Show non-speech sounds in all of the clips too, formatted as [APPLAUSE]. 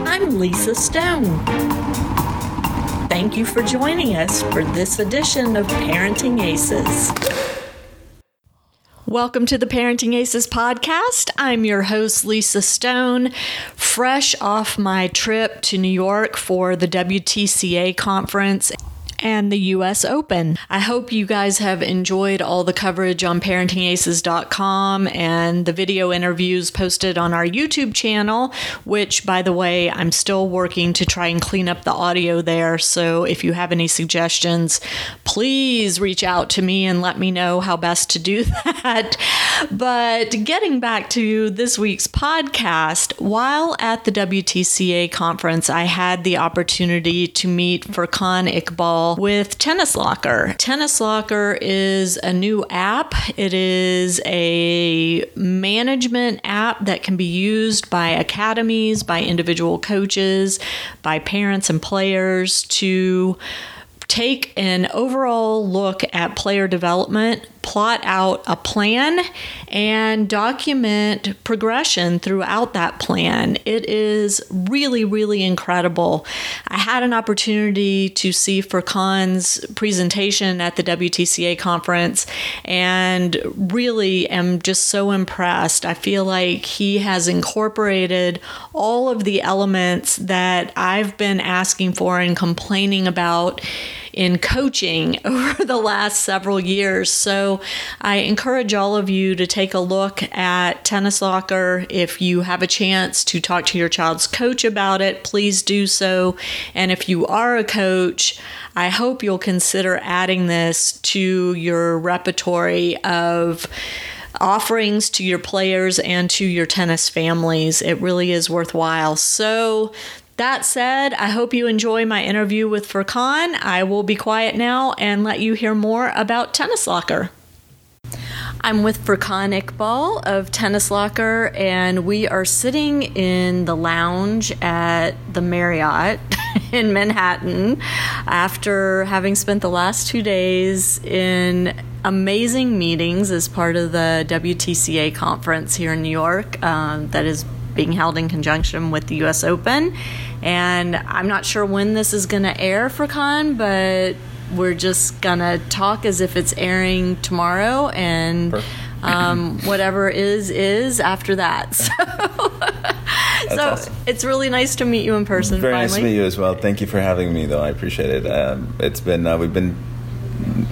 I'm Lisa Stone. Thank you for joining us for this edition of Parenting Aces. Welcome to the Parenting Aces podcast. I'm your host, Lisa Stone, fresh off my trip to New York for the WTCA conference and the US Open. I hope you guys have enjoyed all the coverage on parentingaces.com and the video interviews posted on our YouTube channel, which, by the way, I'm still working to try and clean up the audio there. So if you have any suggestions, please reach out to me and let me know how best to do [LAUGHS] that. But getting back to this week's podcast, while at the WTCA conference, I had the opportunity to meet Furqan Iqbal with Tennis Locker. Tennis Locker is a new app. It is a management app that can be used by academies, by individual coaches, by parents and players to take an overall look at player development, plot out a plan, and document progression throughout that plan. It is really, really incredible. I had an opportunity to see Furqan's presentation at the WTCA conference and really am just so impressed. I feel like he has incorporated all of the elements that I've been asking for and complaining about in coaching [LAUGHS] over the last several years. So I encourage all of you to take a look at Tennis Locker. If you have a chance to talk to your child's coach about it, please do so. And if you are a coach, I hope you'll consider adding this to your repertory of offerings to your players and to your tennis families. It really is worthwhile. So, that said, I hope you enjoy my interview with Furqan. I will be quiet now and let you hear more about Tennis Locker. I'm with Furqan Iqbal of Tennis Locker, and we are sitting in the lounge at the Marriott [LAUGHS] in Manhattan after having spent the last two days in amazing meetings as part of the WTCA conference here in New York um, that is being held in conjunction with the US Open. And I'm not sure when this is going to air Furqan, but we're just going to talk as if it's airing tomorrow and um, whatever is, is after that. [LAUGHS] So, so awesome. it's really nice to meet you in person. Very finally. nice to meet you as well. Thank you for having me, though. I appreciate it. Um, it's been, uh, we've been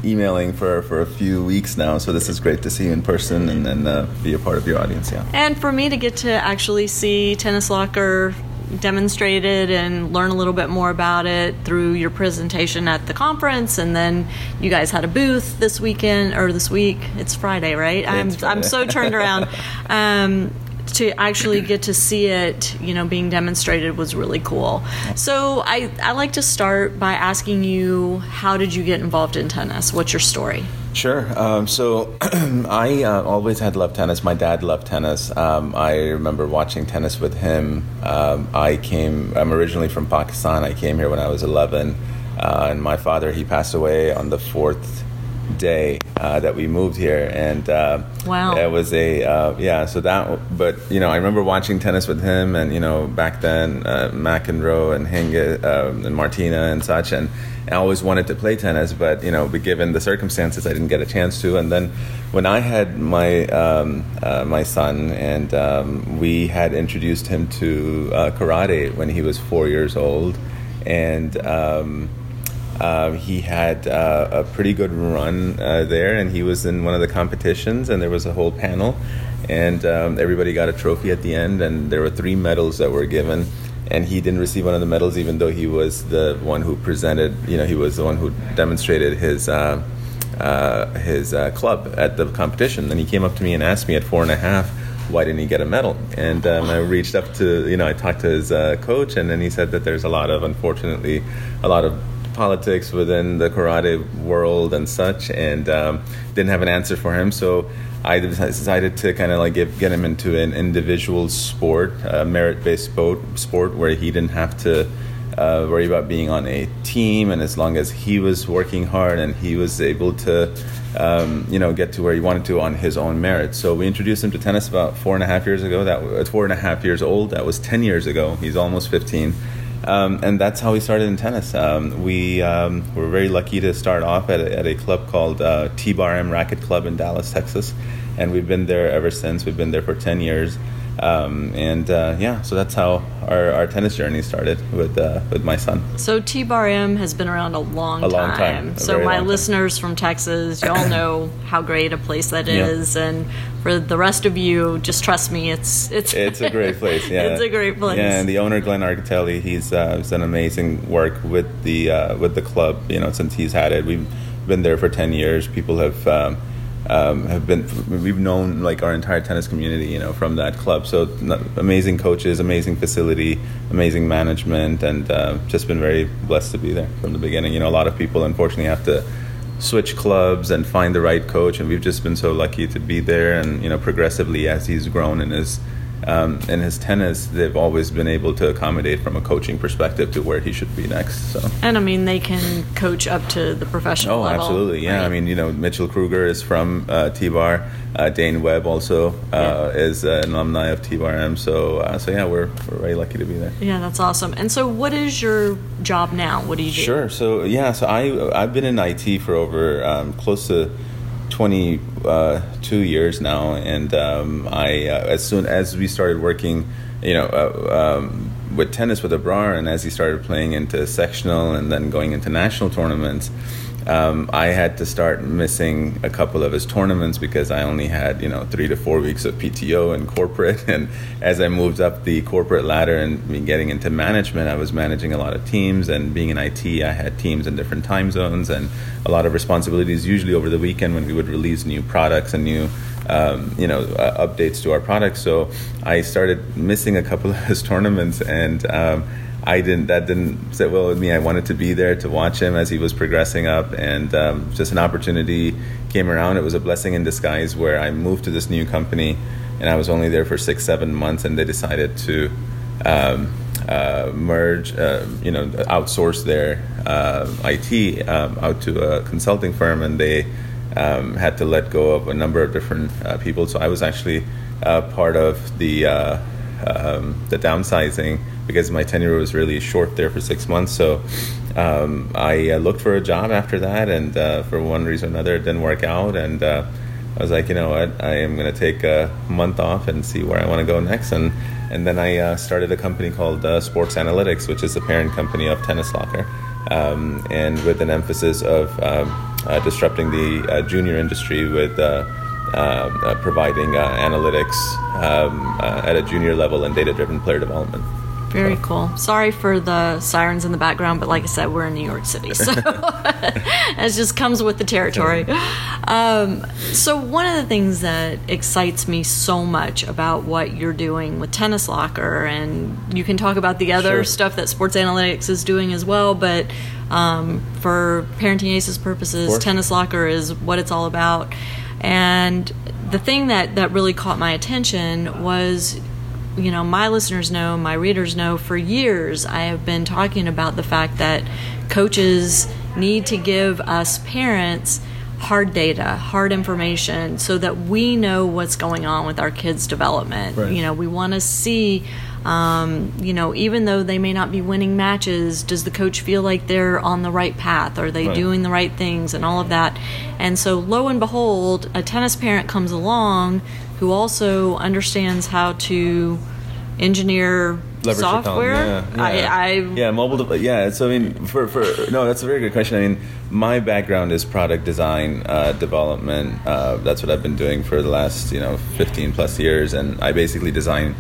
emailing for, for a few weeks now, so this is great to see you in person and, and uh, be a part of your audience. Yeah. And for me to get to actually see Tennis Locker demonstrated and learn a little bit more about it through your presentation at the conference and then you guys had a booth this weekend or this week it's friday right i'm Friday. i'm so turned around [LAUGHS] um, to actually get to see it, you know, being demonstrated was really cool. So I, I like to start by asking you, how did you get involved in tennis? What's your story? Sure. Um, so [CLEARS THROAT] I uh, always had loved tennis. My dad loved tennis. Um, I remember watching tennis with him. Um, I came. I'm originally from Pakistan. I came here when I was 11, uh, and my father he passed away on the fourth day uh, that we moved here, and uh, wow, it was a uh, yeah. So that, but you know, I remember watching tennis with him, and you know, back then uh, McEnroe and Hingis um, and Martina and such, and I always wanted to play tennis, but you know, but given the circumstances, I didn't get a chance to. And then when I had my um, uh, my son, and um, we had introduced him to uh, karate when he was four years old, and um, uh, he had uh, a pretty good run uh, there, and he was in one of the competitions, and there was a whole panel, and um, everybody got a trophy at the end, and there were three medals that were given, and he didn't receive one of the medals, even though he was the one who presented. You know, he was the one who demonstrated his. Uh, uh, his uh, club at the competition, and he came up to me and asked me at four and a half, why didn't he get a medal? And um, I reached up to, you know, I talked to his uh, coach, and then he said that there's a lot of, unfortunately, a lot of politics within the karate world and such, and um, didn't have an answer for him. So I decided to kind of like get, get him into an individual sport, a merit-based sport, sport where he didn't have to uh, worry about being on a team, and as long as he was working hard and he was able to, um, you know, get to where he wanted to on his own merit. So we introduced him to tennis about four and a half years ago. That was four and a half years old. That was ten years ago. He's almost fifteen. Um, and that's how we started in tennis. Um, we um, were very lucky to start off at a, at a club called uh, T-Bar M Racquet Club in Dallas, Texas, and we've been there ever since. We've been there for ten years. Um, and uh, yeah, so that's how our, our tennis journey started with uh, with my son. So T Bar M has been around a long a long time. So my listeners time. from Texas, y'all know how great a place that is, yeah. and for the rest of you, just trust me, it's it's it's a great place. [LAUGHS] Yeah, it's a great place. Yeah, and the owner Glenn Arcatelli, he's uh, he's done amazing work with the uh, with the club. You know, since he's had it, we've been there for ten years. People have. Um, um, have been we've known like our entire tennis community, you know, from that club. So amazing coaches, amazing facility, amazing management, and uh, just been very blessed to be there from the beginning. You know, a lot of people unfortunately have to switch clubs and find the right coach, and we've just been so lucky to be there. And you know, progressively as he's grown in his um, in his tennis, they've always been able to accommodate from a coaching perspective to where he should be next. So, and I mean, they can coach up to the professional. Oh, level, absolutely, yeah. Right? I mean, you know, Mitchell Krueger is from uh, T-Bar. Uh, Dane Webb also uh, yeah. is an alumni of T-Bar M. So, uh, so yeah, we're we're very lucky to be there. Yeah, that's awesome. And so, what is your job now? What do you do? Sure. So, yeah, so I I've been in IT for over um, close to 22 uh, years now, and um, I uh, as soon as we started working, you know, uh, um, with tennis with Abrar, and as he started playing into sectional and then going into national tournaments, um, I had to start missing a couple of his tournaments because I only had you know three to four weeks of PTO and corporate. [LAUGHS] And as I moved up the corporate ladder and getting into management, I was managing a lot of teams. And being in IT, I had teams in different time zones and a lot of responsibilities. Usually over the weekend when we would release new products and new um, you know uh, updates to our products. So I started missing a couple of [LAUGHS] his tournaments and. Um, I didn't. That didn't sit well with me. I wanted to be there to watch him as he was progressing up, and um, just an opportunity came around. It was a blessing in disguise where I moved to this new company, and I was only there for six, seven months, and they decided to um, uh, merge, uh, you know, outsource their uh, IT um, out to a consulting firm, and they um, had to let go of a number of different uh, people. So I was actually uh, part of the uh, um, the downsizing because my tenure was really short there for six months. So um, I uh, looked for a job after that, and uh, for one reason or another, it didn't work out. And uh, I was like, you know what, I am going to take a month off and see where I want to go next. And and then I uh, started a company called uh, Sports Analytics, which is the parent company of Tennis Locker, um, and with an emphasis of um, uh, disrupting the junior industry with. Uh, providing uh, analytics um, uh, at a junior level and data driven player development. Very cool. Sorry for the sirens in the background, but like I said, we're in New York City, so [LAUGHS] [LAUGHS] it just comes with the territory. Um, so one of the things that excites me so much about what you're doing with Tennis Locker, and you can talk about the other sure. stuff that Sports Analytics is doing as well, but um, for Parenting Aces purposes, Tennis Locker is what it's all about. And the thing that, that really caught my attention was you know, my listeners know, my readers know, for years I have been talking about the fact that coaches need to give us parents hard data, hard information, so that we know what's going on with our kids' development. Right. You know, we want to see, um, you know, even though they may not be winning matches, does the coach feel like they're on the right path? Are they right. doing the right things and all of that? And so, lo and behold, a tennis parent comes along who also understands how to engineer Leverage software. Yeah, yeah. I, I, yeah, mobile. De- yeah, so I mean, for, for no, that's a very good question. I mean, my background is product design, uh, development. Uh, that's what I've been doing for the last you know 15 plus years, and I basically design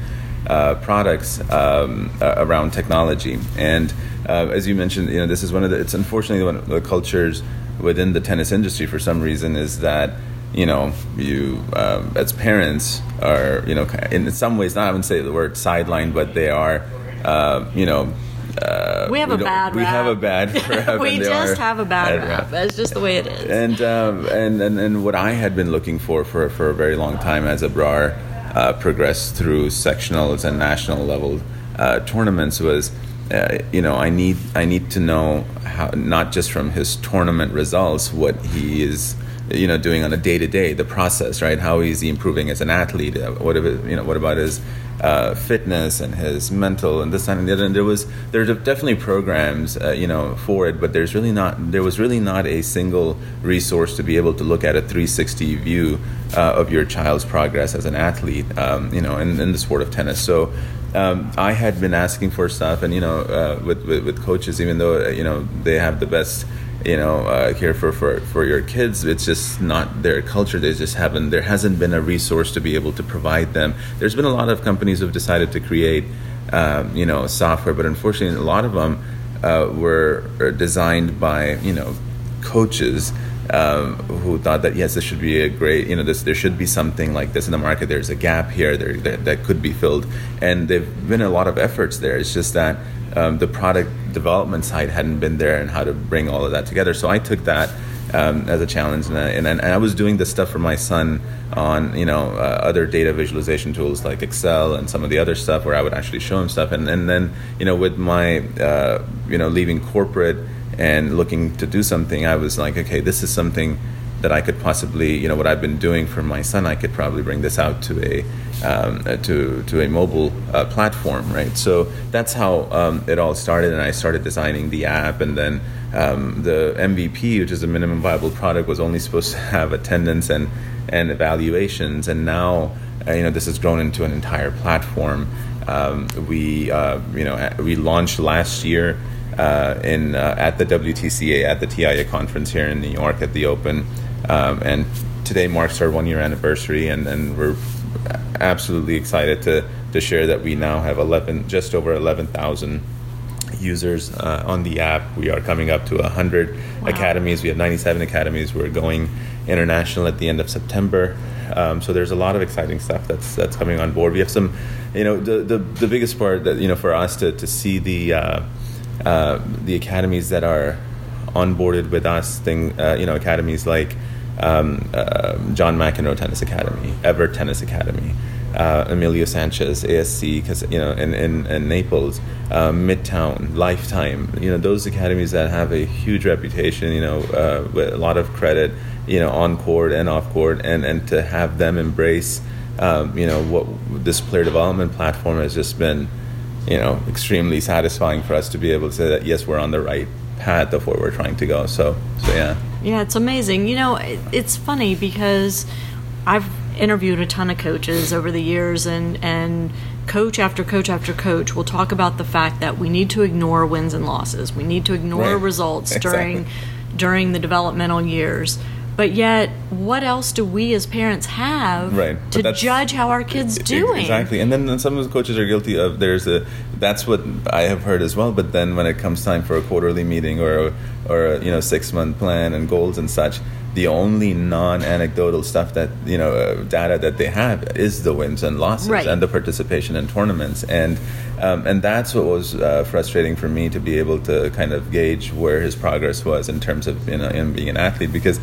uh, products um, around technology. And uh, as you mentioned, you know, this is one of the. It's unfortunately one of the cultures within the tennis industry for some reason is that you know, you um, as parents are, you know, in some ways, not even say the word sideline, but they are, uh, you know. Uh, we have we a bad We have a bad [LAUGHS] rap. we just have a bad, bad rap. rap. That's just the way it is. And, um, and, and and what I had been looking for for, for a very long time as Abrar uh, progressed through sectionals and national level uh, tournaments was uh, you know, I need I need to know how not just from his tournament results what he is you know doing on a day to day the process right? How is he improving as an athlete? Uh, what about you know what about his uh, fitness and his mental and this and the other? And there was there's definitely programs uh, you know for it but there's really not there was really not a single resource to be able to look at a 360 view uh, of your child's progress as an athlete um, you know in, in the sport of tennis. So um, I had been asking for stuff, and you know, uh, with, with, with coaches, even though you know they have the best you know uh, care for, for for your kids it's just not their culture. They just haven't there hasn't been a resource to be able to provide them. There's been a lot of companies who've decided to create um, you know software but unfortunately a lot of them uh, were designed by you know coaches um, who thought that yes, this should be a great, you know, this there should be something like this in the market. There's a gap here there that, could be filled, and there've been a lot of efforts there. It's just that um, the product development side hadn't been there, and how to bring all of that together. So I took that. Um, as a challenge, and I, and, and I was doing this stuff for my son on you know uh, other data visualization tools like Excel and some of the other stuff where I would actually show him stuff, and and then you know with my uh, you know leaving corporate and looking to do something, I was like, okay, this is something that I could possibly, you know, what I've been doing for my son, I could probably bring this out to a um, uh, to to a mobile uh, platform, right? So that's how um, it all started, and I started designing the app, and then um, the MVP, which is a minimum viable product, was only supposed [LAUGHS] to have attendance and and evaluations, and now uh, you know this has grown into an entire platform. Um, we uh, you know we launched last year uh, in uh, at the WTCA at the TIA conference here in New York at the Open, um, and today marks our one year anniversary, and, and we're absolutely excited to to share that we now have 11 just over 11,000 users uh, on the app. We are coming up to 100 wow. academies. We have 97 academies. We're going international at the end of September. Um, so there's a lot of exciting stuff that's that's coming on board. We have some, you know, the the, the biggest part that you know for us to to see the uh, uh, the academies that are onboarded with us, thing, uh, you know, academies like um, uh, John McEnroe Tennis Academy, Evert Tennis Academy, uh, Emilio Sanchez, ASC, because you know, in, in, in Naples, uh, Midtown, Lifetime, you know, those academies that have a huge reputation, you know, with a lot of credit, you know, on court and off court, and, and to have them embrace, um, you know, what this player development platform has just been you know, extremely satisfying for us to be able to say that yes, we're on the right path of where we're trying to go. So, so yeah. Yeah, it's amazing. You know, it, it's funny because I've interviewed a ton of coaches over the years, and and coach after coach after coach will talk about the fact that we need to ignore wins and losses. We need to ignore right. results [LAUGHS] exactly. during during the developmental years. But yet, what else do we as parents have right. to judge how our kids doing? Exactly, and then some of the coaches are guilty of there's a that's what I have heard as well. But then when it comes time for a quarterly meeting or a, or a, you know six month plan and goals and such, the only non-anecdotal stuff that you know uh, data that they have is the wins and losses right. and the participation in tournaments and um, and that's what was uh, frustrating for me to be able to kind of gauge where his progress was in terms of you know him being an athlete because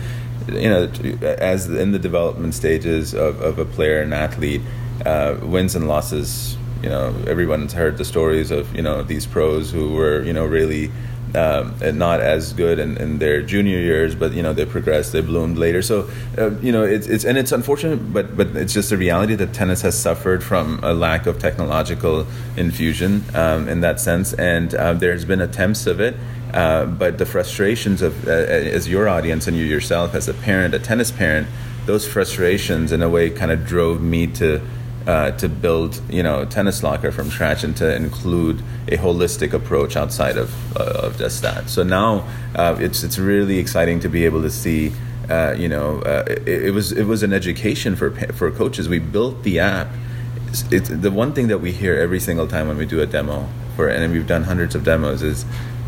you know, as in the development stages of, of a player and athlete, uh, wins and losses. You know, everyone's heard the stories of you know these pros who were you know really um, not as good in, in, their junior years, but you know they progressed, they bloomed later. So uh, you know it's it's and it's unfortunate, but but it's just a reality that tennis has suffered from a lack of technological infusion um, in that sense, and uh, there's been attempts of it. Uh, but the frustrations of uh, as your audience and you yourself as a parent, a tennis parent, those frustrations in a way kind of drove me to uh, to build you know tennis locker from scratch and to include a holistic approach outside of uh, of just that. So now uh, it's it's really exciting to be able to see. Uh, you know, it, it, was it was an education for for coaches. We built the app. It's, it's the one thing that we hear every single time when we do a demo for, and we've done hundreds of demos is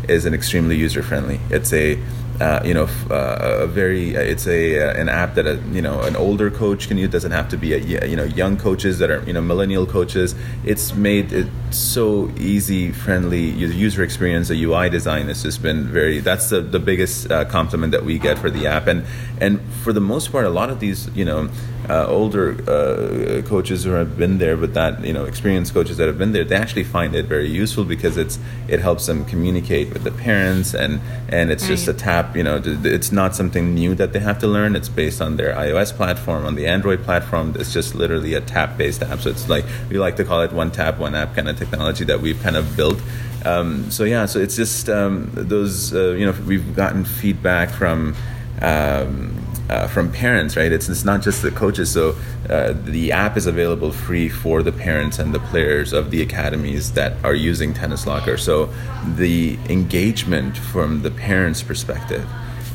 is an extremely user friendly. It's a uh, you know, uh, a very uh, it's a uh, an app that a you know an older coach can use. Doesn't have to be a you know young coaches that are you know millennial coaches. It's made it so easy, friendly. User experience, the UI design has just been very. That's the the biggest uh, compliment that we get for the app, and and for the most part, a lot of these you know uh, older uh, coaches who have been there, but that you know experienced coaches that have been there, they actually find it very useful because it's it helps them communicate with the parents and and it's right. just a tap. You know, it's not something new that they have to learn. It's based on their iOS platform, on the Android platform. It's just literally a tap based app. So it's like we like to call it one tap, one app kind of technology that we've kind of built. Um, so yeah, so it's just um, those. Uh, you know, we've gotten feedback from. Um, uh, from parents, right? It's, it's not just the coaches. So uh, the app is available free for the parents and the players of the academies that are using Tennis Locker. So the engagement from the parents' perspective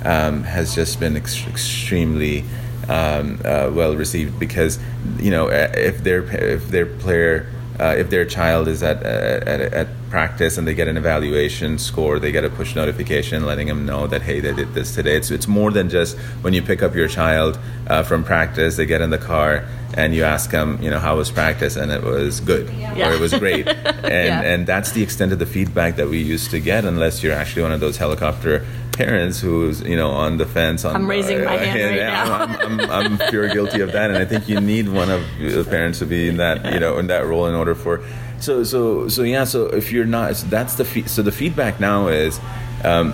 um, has just been ex- extremely um, uh, well received because you know if their if their player uh, if their child is at, uh, at, at practice and they get an evaluation score, they get a push notification letting them know that hey, they did this today. It's it's more than just when you pick up your child uh, from practice, they get in the car and you ask them, you know, how was practice, and it was good yeah. or it was great, [LAUGHS] and yeah. and that's the extent of the feedback that we used to get, unless you're actually one of those helicopter parents who's you know on the fence. On, I'm raising uh, my [LAUGHS] hand right now. I'm, I'm, I'm, I'm pure guilty of that, and I think you need one of the parents to be in that you know in that role in order for. So so so yeah. So if you're not, that's the so the feedback now is. Um,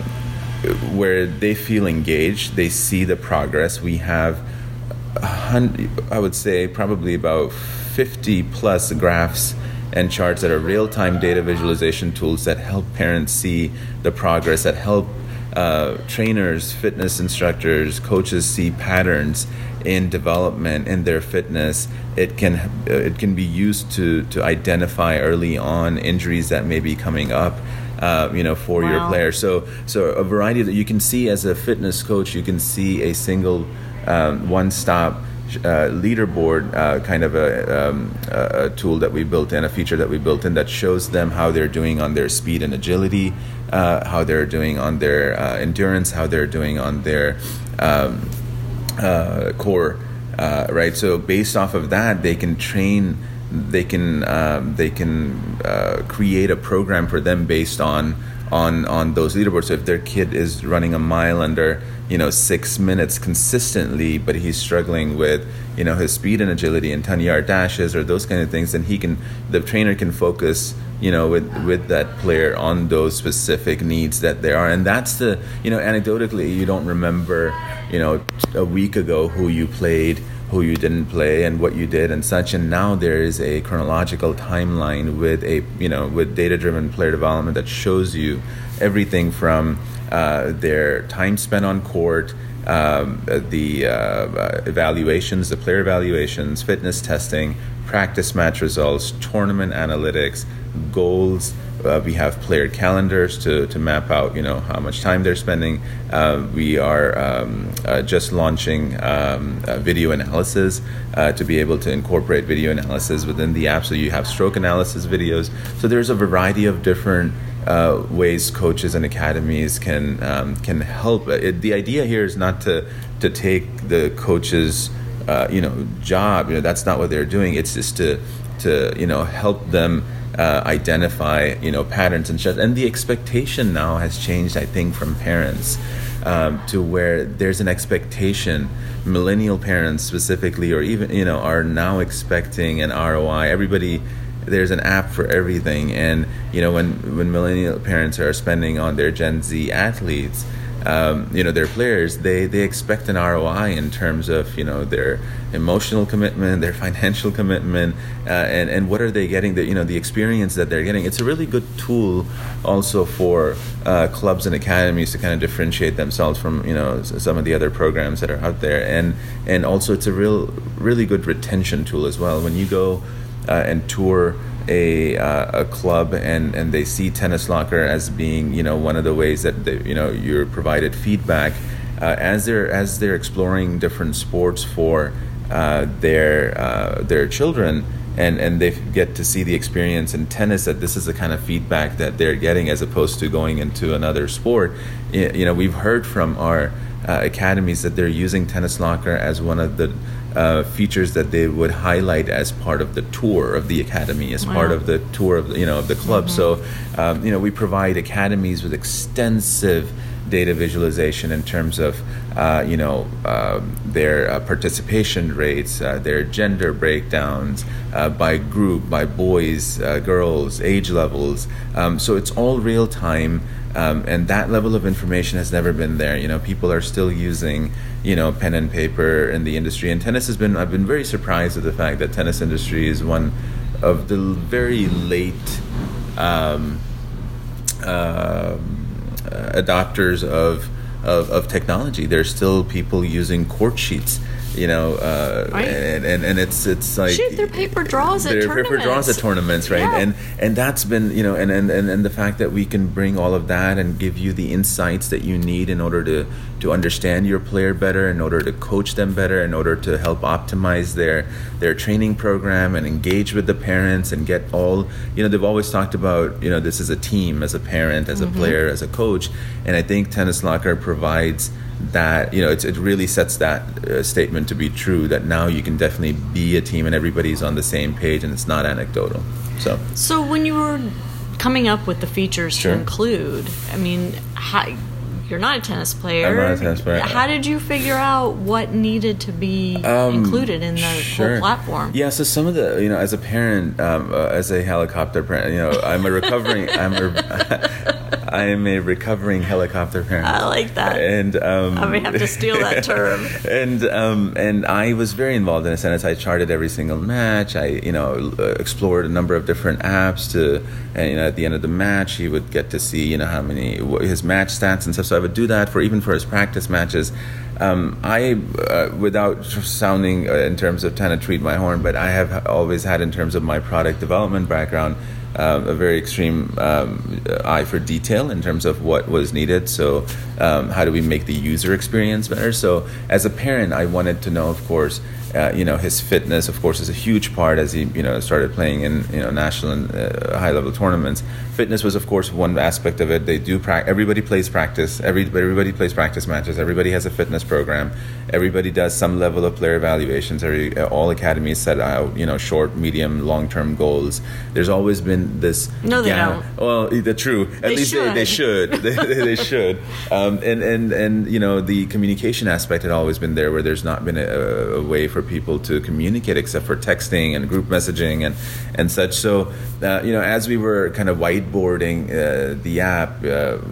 where they feel engaged, they see the progress. We have, I would say, probably about 50 plus graphs and charts that are real time data visualization tools that help parents see the progress, that help uh, trainers, fitness instructors, coaches see patterns in development in their fitness. It can it can be used to to identify early on injuries that may be coming up. Uh, you know, for wow. your player. So, so a variety that you can see as a fitness coach, you can see a single um, one-stop uh, leaderboard uh, kind of a, um, a, tool that we built in, a feature that we built in that shows them how they're doing on their speed and agility, uh, how they're doing on their uh, endurance, how they're doing on their um, uh, core. Uh, right, so based off of that, they can train. They can um, they can create a program for them based on on on those leaderboards. So if their kid is running a mile under you know six minutes consistently, but he's struggling with you know his speed and agility and ten yard dashes or those kind of things, then he can the trainer can focus you know with with that player on those specific needs that there are, and that's the you know anecdotally you don't remember you know a week ago who you played who you didn't play and what you did and such. And now there is a chronological timeline with a you know with data driven player development that shows you everything from uh, their time spent on court, um, the uh, evaluations, the player evaluations, fitness testing, practice match results, tournament analytics, goals. Uh, we have player calendars to, to map out, you know, how much time they're spending. Uh, we are um, uh, just launching um, video analysis uh, to be able to incorporate video analysis within the app. So you have stroke analysis videos. So there's a variety of different uh, ways coaches and academies can um, can help. It, the idea here is not to to take the coach's uh, you know job. You know that's not what they're doing. It's just to to you know help them uh, identify you know patterns and shit. And the expectation now has changed. I think from parents. Um, to where there's an expectation millennial parents specifically or even you know are now expecting an roi everybody there's an app for everything and you know when when millennial parents are spending on their gen z athletes um, you know their players they they expect an ROI in terms of you know their emotional commitment their [LAUGHS] financial commitment uh, and and what are they getting the you know the experience that they're getting. It's a really good tool also for uh, clubs and academies to kind of differentiate themselves from you know some of the other programs that are out there. And and also it's a real really good retention tool as well. When you go uh, and tour a, uh, a club and, and they see tennis locker as being you know one of the ways that they, you know you're provided feedback uh, as they're as they're exploring different sports for uh, their uh, their children and and they get to see the experience in tennis that this is the kind of feedback that they're getting as opposed to going into another sport. You know, we've heard from our uh, academies that they're using Tennis Locker as one of the uh, features that they would highlight as part of the tour of the academy, as wow. part of the tour of the, you know of the club. Mm-hmm. So, um, you know, we provide academies with extensive data visualization in terms of uh, you know uh, their uh, participation rates, uh, their gender breakdowns uh, by group, by boys, uh, girls, age levels. Um, so it's all real time. Um, and that level of information has never been there. You know, people are still using, you know, pen and paper in the industry. And tennis has been. I've been very surprised at the fact that tennis industry is one of the very late. Um, uh, adopters of, of, of technology. There's still people using court sheets you know, uh, right. and, and, and it's it's like Shoot, they're paper draws at tournaments. paper draws at tournaments, right? Yeah. And and that's been you know, and, and and and the fact that we can bring all of that and give you the insights that you need in order to to understand your player better, in order to coach them better, in order to help optimize their their training program and engage with the parents and get all you know. They've always talked about you know this is a team as a parent, as mm-hmm. a player, as a coach, and I think Tennis Locker provides that you know it really sets that uh, statement to be true that now you can definitely be a team and everybody's on the same page and it's not anecdotal so so when you were coming up with the features sure. to include i mean how, you're not a tennis player. I'm not a tennis player. How did you figure out what needed to be um, included in the sure. whole platform? Yeah, so some of the, you know, as a parent, um, uh, as a helicopter parent, you know, I'm a recovering, I'm a, [LAUGHS] I am a recovering helicopter parent. I like that. And um, I may have to steal that [LAUGHS] term. and um, and I was very involved in a sense. I charted every single match. I, you know, uh, explored a number of different apps to, and you know, at the end of the match, he would get to see, you know, how many his match stats and stuff. So I would do that for even for his practice matches. Um, I, uh, without sounding uh, in terms of trying to treat my horn, but I have always had in terms of my product development background. Um, a very extreme um, eye for detail in terms of what was needed. So, um, how do we make the user experience better? So, as a parent, I wanted to know, of course, uh, you know, his fitness, of course, is a huge part as he, you know, started playing in, you know, national and uh, high level tournaments. Fitness was, of course, one aspect of it. They do pra- everybody plays practice. Every, everybody plays practice matches. Everybody has a fitness program. Everybody does some level of player evaluations. Every, all academies set out, you know, short, medium, long term goals. There's always been this. No, they don't. Well, the true. At they least should. They, they should. [LAUGHS] they, they, should. Um, and and and you know, the communication aspect had always been there, where there's not been a, a way for people to communicate except for texting and group messaging and and such. So uh, you know, as we were kind of whiteboarding uh, the app, uh,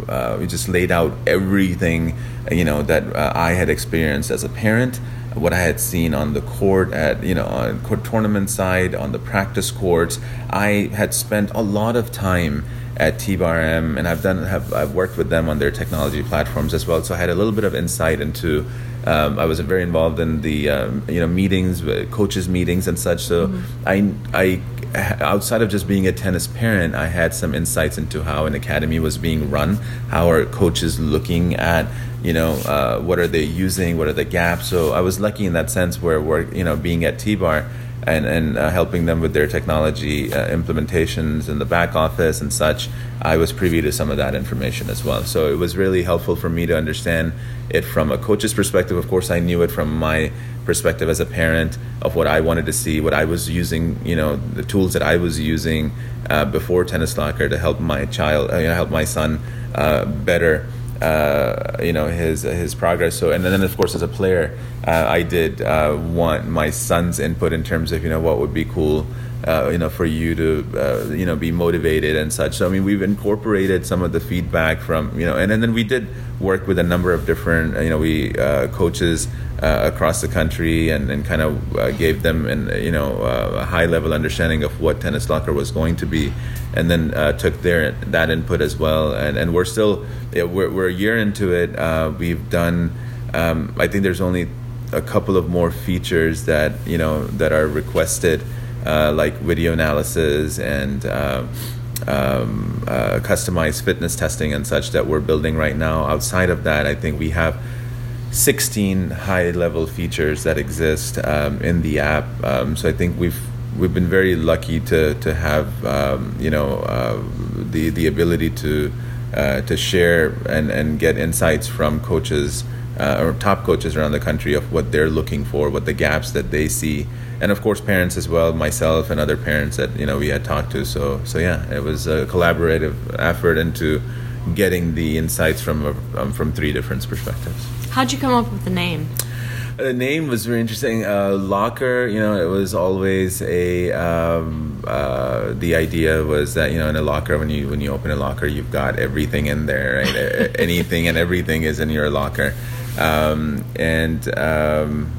uh we just laid out everything you know that uh, I had experienced as a parent what I had seen on the court at you know on court tournament side on the practice courts I had spent a lot of time at T-Bar M and I've done have I've worked with them on their technology platforms as well so I had a little bit of insight into um, I was very involved in the um, you know meetings, uh, coaches meetings and such. So mm-hmm. I I outside of just being a tennis parent, I had some insights into how an academy was being run, how are coaches looking at you know uh, what are they using, what are the gaps. So I was lucky in that sense where we're you know being at T Bar and, and uh, helping them with their technology uh, implementations in the back office and such, I was privy to some of that information as well. So it was really helpful for me to understand it from a coach's perspective. Of course, I knew it from my perspective as a parent of what I wanted to see, what I was using, you know, the tools that I was using uh, before Tennis Locker to help my child, uh, you know, help my son uh, better uh, you know his his progress. So and then of course as a player, uh, I did uh, want my son's input in terms of you know what would be cool. Uh, you know, for you to uh, you know be motivated and such. So I mean, we've incorporated some of the feedback from you know, and, and then we did work with a number of different you know we uh, coaches across the country and, and kind of gave them an you know a high level understanding of what tennis locker was going to be, and then took their that input as well. And and we're still yeah, we're, we're a year into it. Uh, we've done. Um, I think there's only a couple of more features that you know that are requested, uh, like video analysis and uh, um, uh, customized fitness testing and such that we're building right now. Outside of that, I think we have 16 high level features that exist um, in the app. Um, so I think we've we've been very lucky to to have um, you know uh, the the ability to uh, to share and and get insights from coaches uh, or top coaches around the country of what they're looking for, what the gaps that they see, and of course parents as well, myself and other parents that you know we had talked to. So so yeah, it was a collaborative effort into getting the insights from um, from three different perspectives. How'd you come up with the name? The name was very interesting. Uh, locker, you know, it was always a. Um, uh, the idea was that you know, in a locker, when you when you open a locker, you've got everything in there, right? Anything and everything is in your locker, um, and um,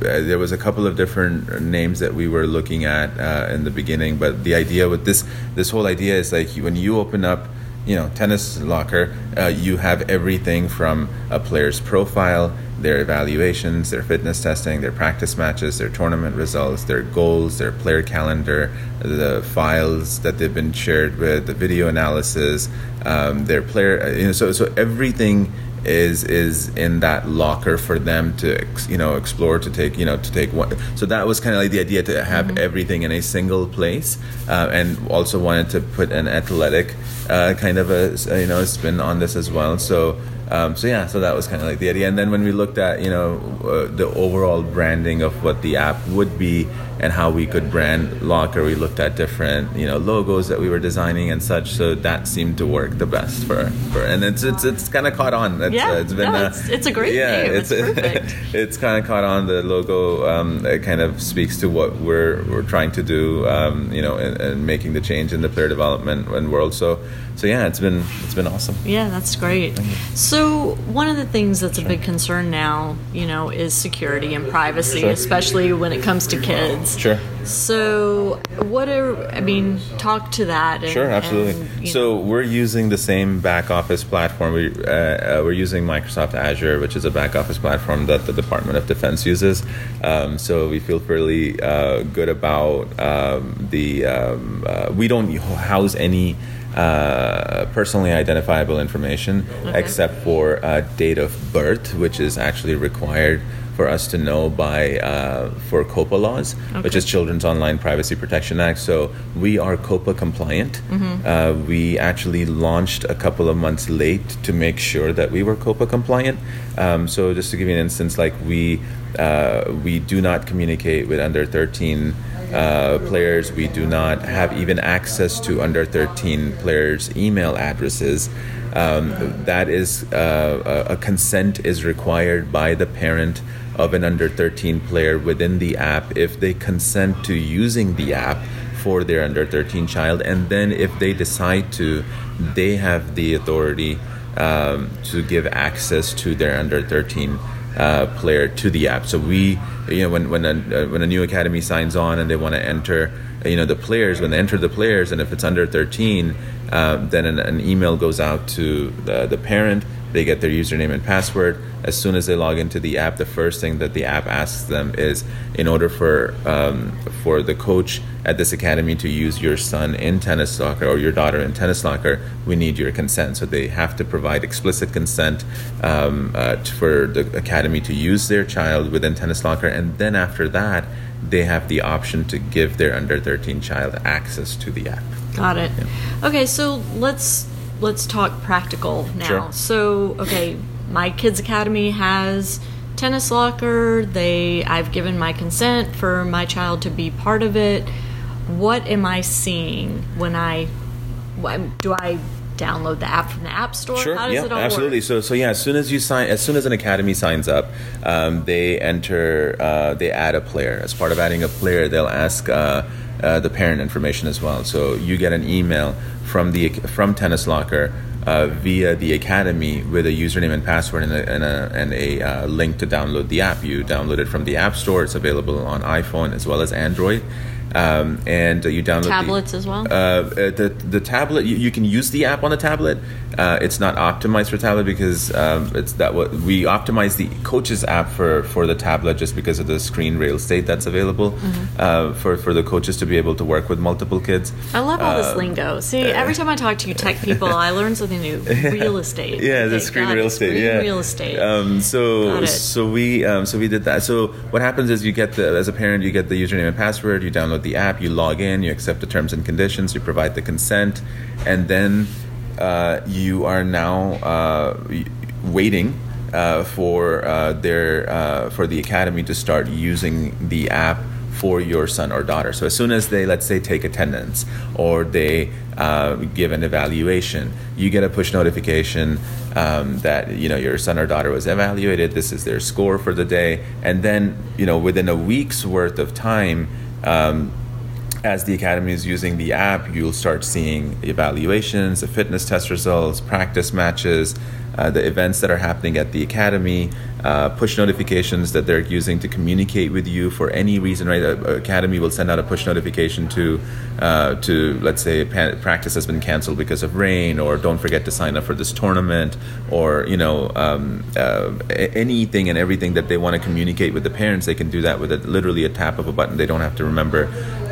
there was a couple of different names that we were looking at uh, in the beginning. But the idea with this this whole idea is like when you open up you know tennis locker uh, you have everything from a player's profile their evaluations their fitness testing their practice matches their tournament results their goals their player calendar the files that they've been shared with the video analysis um, their player you know so so everything is is in that locker for them to you know explore to take you know to take one so that was kind of like the idea to have mm-hmm. everything in a single place uh, and also wanted to put an athletic uh, kind of a you know spin on this as well so um, so yeah, so that was kind of like the idea. And then when we looked at you know uh, the overall branding of what the app would be and how we could brand Locker, we looked at different you know logos that we were designing and such. So that seemed to work the best for for. And it's it's it's kind of caught on. It's, yeah, uh, it's been no, uh, it's, it's, a great yeah, name. It's, it's perfect. [LAUGHS] it's kind of caught on. The logo um, it kind of speaks to what we're we're trying to do. Um, you know, and, and making the change in the player development and world. So so yeah, it's been it's been awesome. Yeah, that's great. So one of the things that's a big concern now, you know, is security and privacy, sure. especially when it comes to kids. Sure. So what are I mean, talk to that. And, sure, absolutely. And, so know. we're using the same back office platform. We uh, uh, we're using Microsoft Azure, which is a back office platform that the Department of Defense uses. Um, so we feel fairly uh, good about um, the. Um, uh, we don't house any uh, personally identifiable information okay. except for uh, date of birth, which is actually required for us to know by uh, for COPPA laws, okay. which is Children's Online Privacy Protection Act. So we are COPPA compliant. Mm-hmm. Uh, we actually launched a couple of months late to make sure that we were COPPA compliant. Um, so just to give you an instance, like we uh, we do not communicate with under 13 uh, players. We do not have even access to under 13 players' email addresses. Um, that is uh, a consent is required by the parent of an under 13 player within the app if they consent to using the app for their under 13 child and then if they decide to they have the authority um, to give access to their under 13 uh, player to the app. So we, you know, when when a uh, when a new academy signs on and they want to enter, you know, the players when they enter the players, and if it's under 13, uh, then an, an, email goes out to the, the parent. They get their username and password. As soon as they log into the app, the first thing that the app asks them is, in order for um, for the coach at this academy to use your son in tennis locker or your daughter in tennis locker, we need your consent. So they have to provide explicit consent um, uh, for the academy to use their child within tennis locker, and then after that, they have the option to give their under 13 child access to the app. Got it. Yeah. Okay, so let's let's talk practical now. Sure. So, okay, my kids academy has tennis locker. They I've given my consent for my child to be part of it. What am I seeing when I do I download the app from the app store? Sure. yeah, absolutely. Work? So, so yeah, as soon as you sign, as soon as an academy signs up, um, they enter, uh, they add a player. As part of adding a player, they'll ask uh, uh, the parent information as well. So you get an email from the from Tennis Locker uh, via the academy with a username and password and a, and a, and a uh, link to download the app. You download it from the App Store. It's available on iPhone as well as Android. Um, and uh, you download tablets the, as well. Uh, uh, the the tablet you, you, can use the app on the tablet. Uh, it's not optimized for tablet because um, it's that what we optimize the coaches app for for the tablet just because of the screen real estate that's available mm-hmm. uh, for for the coaches to be able to work with multiple kids. I love all this um, lingo. See, every time I talk to you tech people, I learn something new. [LAUGHS] Real estate. yeah, the screen real estate. Screen yeah, real estate. Um, so so we um, so we did that. So what happens is you get the as a parent you get the username and password. You download download the app, you log in, you accept the terms and conditions, you provide the consent, and then uh, you are now uh, waiting uh, for uh, their uh, for the academy to start using the app for your son or daughter. So as soon as they, let's say, take attendance or they uh, give an evaluation, you get a push notification um, that you know your son or daughter was evaluated. This is their score for the day, and then you know within a week's worth of time. Um, as the academy is using the app, you'll start seeing evaluations, the fitness test results, practice matches, uh, the events that are happening at the academy, uh, push notifications that they're using to communicate with you for any reason. Right, a, academy will send out a push notification to uh, to let's say practice has been canceled because of rain, or don't forget to sign up for this tournament, or you know um, uh, anything and everything that they want to communicate with the parents. They can do that with a, literally a tap of a button. They don't have to remember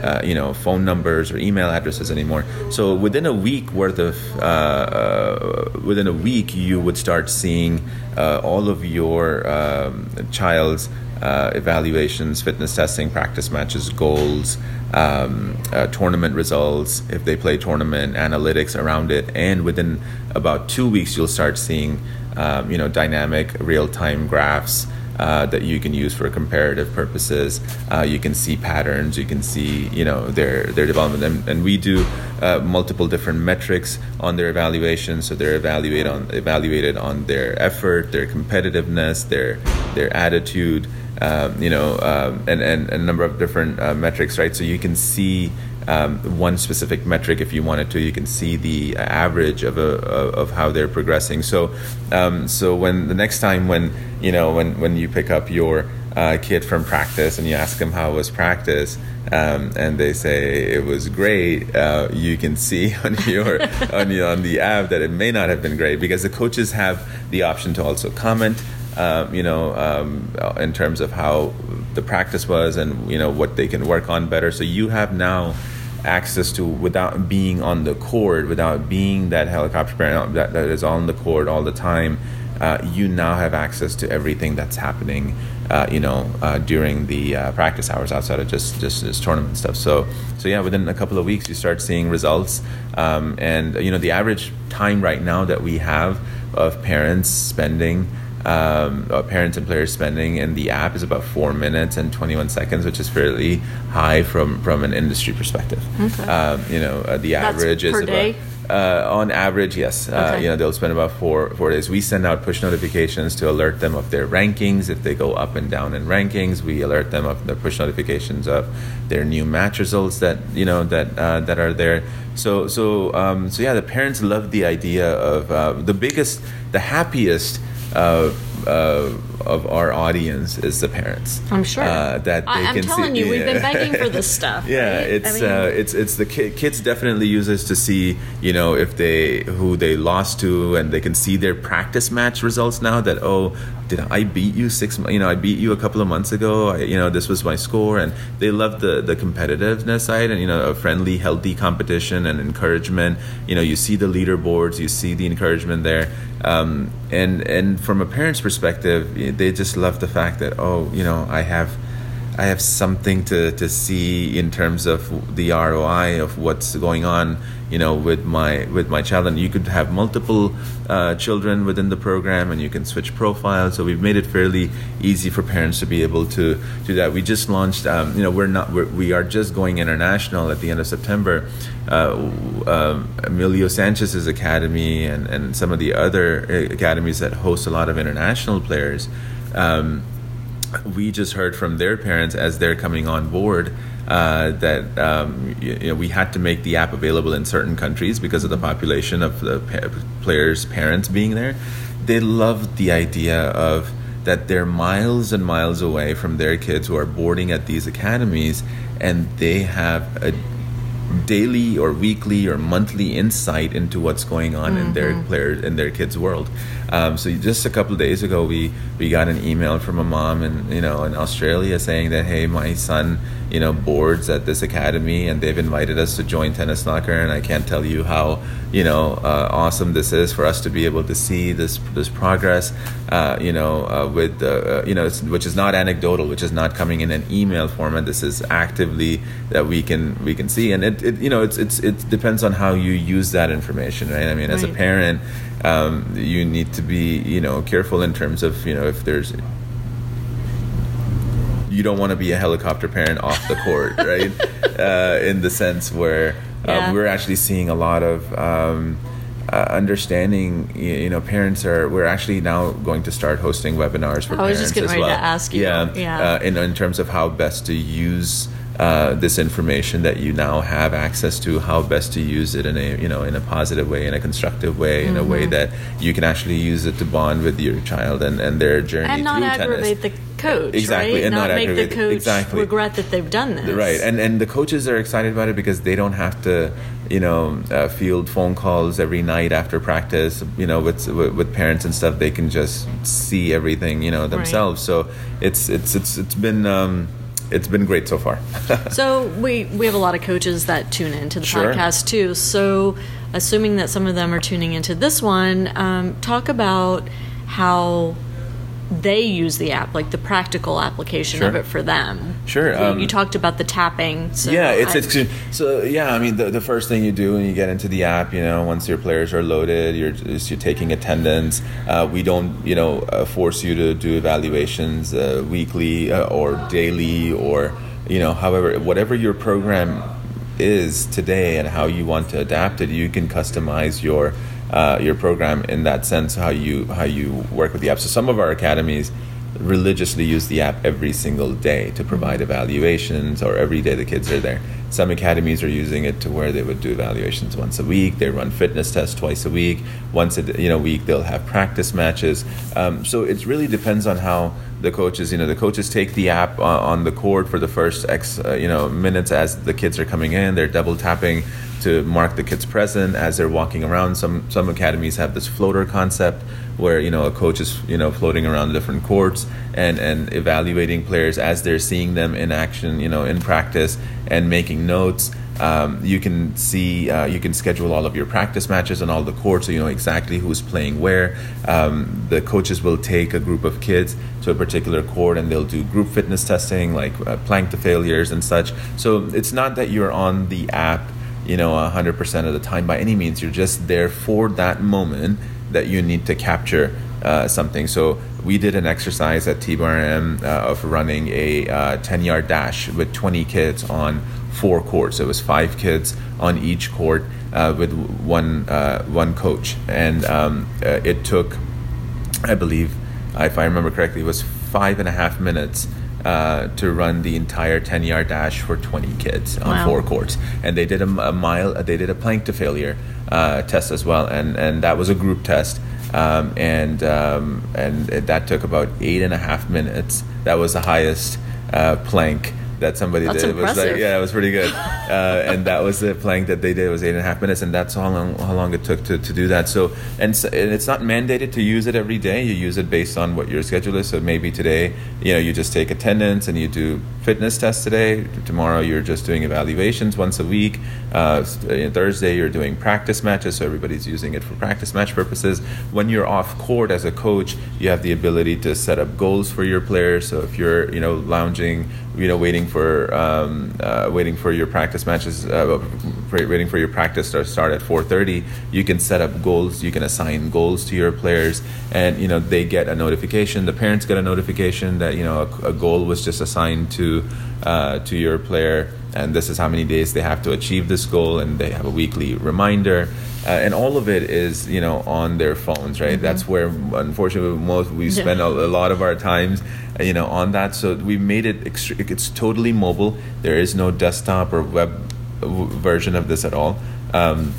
uh, you know phone numbers or email addresses anymore. So within a week worth of uh, uh, within a week, you would start seeing uh, all of your um, child's uh, evaluations, fitness testing, practice matches, goals, um, uh, tournament results, if they play tournament, analytics around it, and within about two weeks, you'll start seeing um, you know dynamic real time graphs uh, that you can use for comparative purposes. Uh, you can see patterns. You can see you know their their development, and, and we do uh, multiple different metrics on their evaluation. So they're evaluated on evaluated on their effort, their competitiveness, their their attitude. Um, you know, um, and, and, and a number of different uh, metrics, right? So you can see um, one specific metric if you wanted to. You can see the average of a, of how they're progressing. So um, so when the next time when you know when when you pick up your uh, kid from practice and you ask them how was practice um, and they say it was great uh, you can see [LAUGHS] on your on, on the app that it may not have been great because the coaches have the option to also comment um, you know um, in terms of how the practice was and you know what they can work on better so you have now access to without being on the court, without being that helicopter parent that, that is on the court all the time. Uh, you now have access to everything that's happening, uh, you know, uh, during the uh, practice hours outside of just just this tournament stuff. So, so yeah, within a couple of weeks, you start seeing results, um, and you know, the average time right now that we have of parents spending um, uh, parents and players spending in the app is about four minutes and 21 seconds, which is fairly high from from an industry perspective. Okay. Um, you know, uh, the That's average is about. Uh, on average, yes. Uh, okay. you know, they'll spend about four four days. We send out push notifications to alert them of their rankings. If they go up and down in rankings, we alert them of the push notifications of their new match results that you know that uh, that are there. So so um, so yeah, the parents love the idea of uh, the biggest, the happiest uh, uh, of our audience is the parents. I'm sure uh, that they I, am telling see, you, we've been begging for this [LAUGHS] stuff. yeah, right? it's I mean, uh, it's it's the ki- kids definitely use this to see you know if they who they lost to, and they can see their practice match results now. That oh, did I beat you six? You know, I beat you a couple of months ago. I, you know, this was my score, and they love the the competitiveness side, and you know, a friendly, healthy competition and encouragement. You know, you see the leaderboards, you see the encouragement there, um, and and from a parent's perspective, they just love the fact that oh, you know, I have I have something to, to see in terms of the ROI of what's going on, you know, with my with my child. And you could have multiple uh, children within the program, and you can switch profiles. So we've made it fairly easy for parents to be able to do that. We just launched, um, you know, we're not we're, we are just going international at the end of September. Uh, uh, Emilio Sanchez's academy and and some of the other uh, academies that host a lot of international players. Um, we just heard from their parents as they're coming on board uh, that um, you, you know, we had to make the app available in certain countries because of the population of the pa- players' parents being there. They loved the idea of that they're miles and miles away from their kids who are boarding at these academies, and they have a daily or weekly or monthly insight into what's going on mm-hmm. in their mm-hmm. player in their kids' world. Um, so just a couple of days ago, we we got an email from a mom in you know in Australia saying that hey, my son you know boards at this academy and they've invited us to join tennis locker and i can't tell you how you know uh, awesome this is for us to be able to see this this progress uh, you know uh, with uh, you know which is not anecdotal which is not coming in an email format. This is actively that we can we can see. And it, it you know it's it's it depends on how you use that information right? I mean right. as a parent um, you need to be you know careful in terms of you know if there's you don't want to be a helicopter parent off the court, [LAUGHS] right? uh, in the sense where uh, yeah. we're actually seeing a lot of um, uh, understanding. You, know, parents are. We're actually now going to start hosting webinars for I parents was just getting ready well. to ask you. Yeah, yeah. Uh, in, in terms of how best to use. Uh, this information that you now have access to, how best to use it in a you know in a positive way, in a constructive way, mm-hmm. in a way mm-hmm. that you can actually use it to bond with your child and, and their journey and not aggravate tennis. the coach, exactly, right? and not, not make the coach exactly. regret that they've done this, right? And and the coaches are excited about it because they don't have to, you know, uh, field phone calls every night after practice. You know, with, with, with parents and stuff, they can just see everything, you know, themselves. Right. So it's it's it's it's been. Um, it's been great so far. [LAUGHS] so we we have a lot of coaches that tune into the sure. podcast too. So assuming that some of them are tuning into this one, um, talk about how they use the app, like the practical application sure. of it for them. Sure. So um, you talked about the tapping. So yeah, it's, I, it's so yeah. I mean, the, the first thing you do when you get into the app, you know, once your players are loaded, you're just, you're taking attendance. Uh, we don't, you know, uh, force you to do evaluations uh, weekly uh, or daily or you know, however, whatever your program is today and how you want to adapt it, you can customize your uh, your program in that sense how you how you work with the app. So some of our academies religiously use the app every single day to provide evaluations or every day the kids are there. Some academies are using it to where they would do evaluations once a week. They run fitness tests twice a week. Once a you know week they'll have practice matches. Um, so it really depends on how the coaches you know the coaches take the app on the court for the first x uh, you know minutes as the kids are coming in. They're double tapping to mark the kids present as they're walking around. Some some academies have this floater concept where you know a coach is you know floating around different courts and and evaluating players as they're seeing them in action, you know, in practice and making notes. Um, you can see uh, you can schedule all of your practice matches on all the courts so you know exactly who's playing where. Um, the coaches will take a group of kids to a particular court and they'll do group fitness testing like uh, plank to failures and such. So it's not that you're on the app you know 100% of the time by any means. You're just there for that moment that you need to capture uh, something. So we did an exercise at T-Bar M uh, of running a uh, 10 yard dash with 20 kids on four courts it was five kids on each court uh, with one uh, one coach and um, uh, it took I believe if I remember correctly it was five and a half minutes uh, to run the entire 10 yard dash for 20 kids on wow. four courts. And they did a, a, mile, they did a plank to failure uh, test as well. And, and that was a group test. Um, and um, and that took about eight and a half minutes. That was the highest uh, plank that somebody that's did. Impressive. It was like, yeah, it was pretty good. [LAUGHS] Uh, and that was the plank that they did. It was eight and a half minutes, and that's how long how long it took to, to do that. So, and, so, and it's not mandated to use it every day. You use it based on what your schedule is. So maybe today, you know, you just take attendance and you do fitness tests today. Tomorrow, you're just doing evaluations once a week. Uh, Thursday, you're doing practice matches. So everybody's using it for practice match purposes. When you're off court as a coach, you have the ability to set up goals for your players. So if you're, you know, lounging, you know, waiting for um, uh, waiting for your practice matches, uh, waiting for your practice to start at 4:30. You can set up goals. You can assign goals to your players, and you know they get a notification. The parents get a notification that you know a, a goal was just assigned to uh, to your player, and this is how many days they have to achieve this goal, and they have a weekly reminder. Uh, and all of it is you know on their phones right mm-hmm. that's where unfortunately most we spend yeah. a, a, lot of our times you know on that so we made it extre- it's totally mobile there is no desktop or web version of this at all um,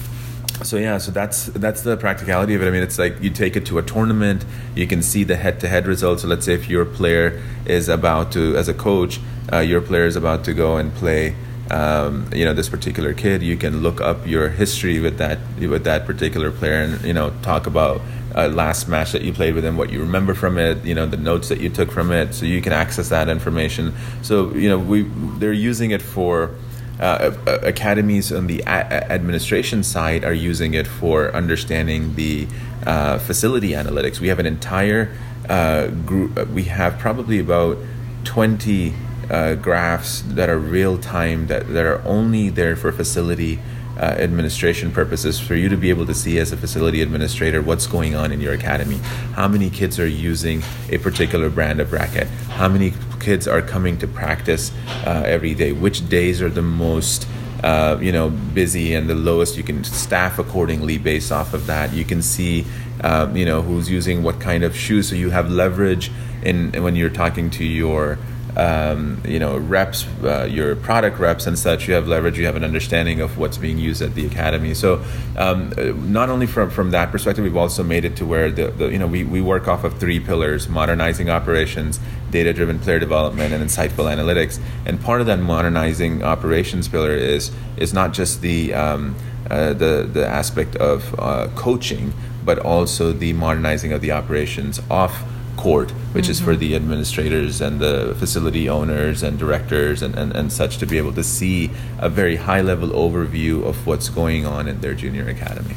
so yeah so that's that's the practicality of it i mean it's like you take it to a tournament you can see the head-to-head results so let's say if your player is about to as a coach uh, your player is about to go and play um, you know this particular kid. You can look up your history with that with that particular player, and you know talk about uh, last match that you played with him, what you remember from it, you know the notes that you took from it, so you can access that information. So you know we they're using it for. Uh, academies on the a- administration side are using it for understanding the uh, facility analytics. We have an entire uh, group. We have probably about twenty uh, graphs that are real time that, that are only there for facility uh, administration purposes for you to be able to see as a facility administrator what's going on in your academy. How many kids are using a particular brand of racket? How many kids are coming to practice uh, every day? Which days are the most uh, you know busy and the lowest? You can staff accordingly based off of that. You can see uh, you know who's using what kind of shoes. So you have leverage in when you're talking to your um, you know reps, uh, your product reps and such, you have leverage, you have an understanding of what's being used at the academy. So um, not only from from that perspective, we've also made it to where the, the you know we, we work off of three pillars: modernizing operations, data-driven player development, and insightful analytics. And part of that modernizing operations pillar is is not just the um, uh, the the aspect of uh, coaching, but also the modernizing of the operations off court, which mm-hmm. is for mm-hmm. the administrators and the facility owners and directors and, and, and such to be able to see a very high level overview of what's going on in their junior academy.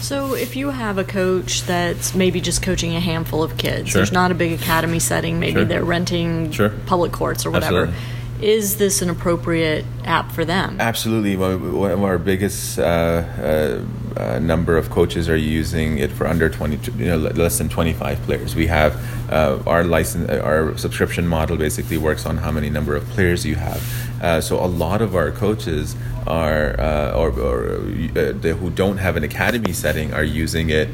So, if you have a coach that's maybe just coaching a handful of kids, sure. there's not a big academy setting, maybe sure. they're renting sure. public courts or whatever. Absolutely is this an appropriate app for them? Absolutely. One of our biggest uh, uh, uh, number of coaches are using it for under 20, you know, less than 25 players. We have uh, our license, uh, our subscription model basically works on how many number of players you have. Uh, so a lot of our coaches are, or, or who don't have an academy setting are using it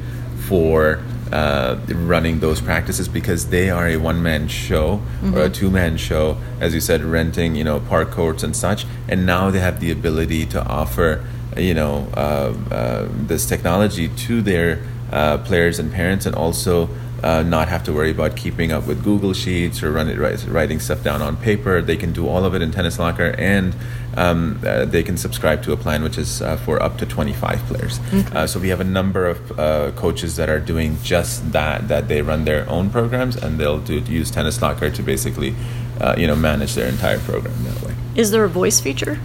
for uh, running those practices because they are a one man show mm-hmm. or a mm-hmm. two man show, as you said, renting you know park courts and such, and now they have the ability to offer you know uh, uh, this technology to their uh, players and parents, and also uh, not have to worry about keeping up with Google Sheets or run it, writing stuff down on paper. They can do all of it in Tennis Locker, and um, uh, they can subscribe to a plan which is uh, for up to 25 players. Okay. Uh, so we have a number of uh, coaches that are doing just that. That they run their own programs, and they'll do use Tennis Locker to basically, uh, you know, manage their entire program that way. Is there a voice feature?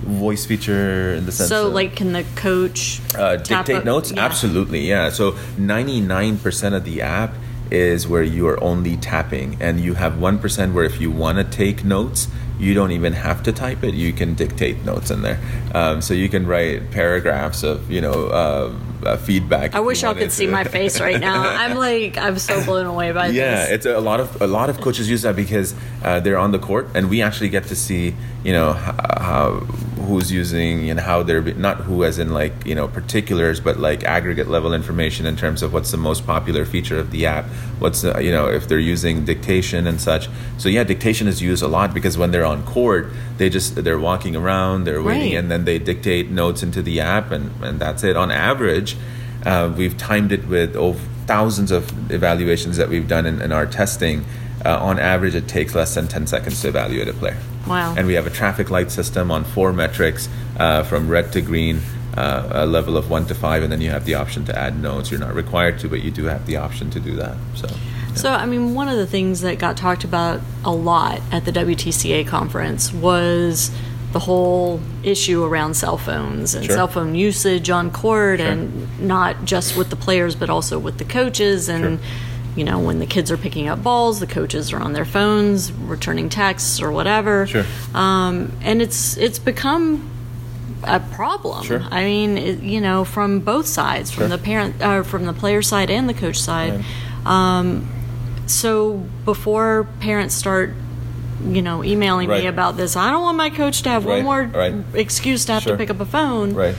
Voice feature in the sense so of, like can the coach uh, dictate notes yeah. absolutely yeah so 99% of the app is where you are only tapping and you have 1% where if you want to take notes you don't even have to type it you can dictate notes in there um, so you can write paragraphs of you know uh, uh, feedback. I wish y'all could to. see my face right now. [LAUGHS] I'm like I'm so blown away by yeah, this. Yeah, it's a, a, lot of a lot of coaches use that because uh, they're on the court, and we actually get to see you know how, who's using and how they're not who as in like you know particulars, but like aggregate level information in terms of what's the most popular feature of the app. What's the, you know if they're using dictation and such. So yeah, dictation is used a lot because when they're on court, they just they're walking around, they're waiting, right. and then they dictate notes into the app, and and that's it. On average, uh, we've timed it with over thousands of evaluations that we've done in, in our testing. Uh, on average, it takes less than 10 seconds to evaluate a player. Wow. And we have a traffic light system on four metrics uh, from red to green, uh, a level of one to five, and then you have the option to add notes. You're not required to, but you do have the option to do that. So. Yeah. So, I mean, one of the things that got talked about a lot at the WTCA conference was the whole issue around cell phones and sure. cell phone usage on court, sure. and not just with the players, but also with the coaches. And, sure. You know, when the kids are picking up balls, the coaches are on their phones, returning texts or whatever. Sure. Um, and it's it's become a problem. Sure. I mean, it, you know, from both sides, from the parent, uh, from the player side and the coach side. Um, so before parents start you know, emailing right. me about this. I don't want my coach to have right. one more right. excuse to have sure. to pick up a phone. Right.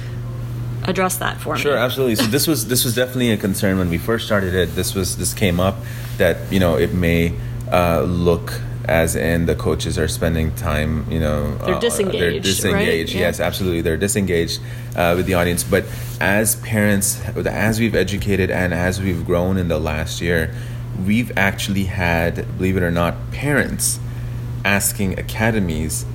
Address that for sure, me. Sure, absolutely. So this was this was definitely a concern when we first started it. This was this came up that you know it may uh, look as in the coaches are spending time, you know, they're disengaged. Uh, they're disengaged. Right? Yes, yeah. absolutely, they're disengaged uh, with the audience. But as parents, as we've educated and as we've grown in the last year, we've actually had, believe it or not, parents asking academies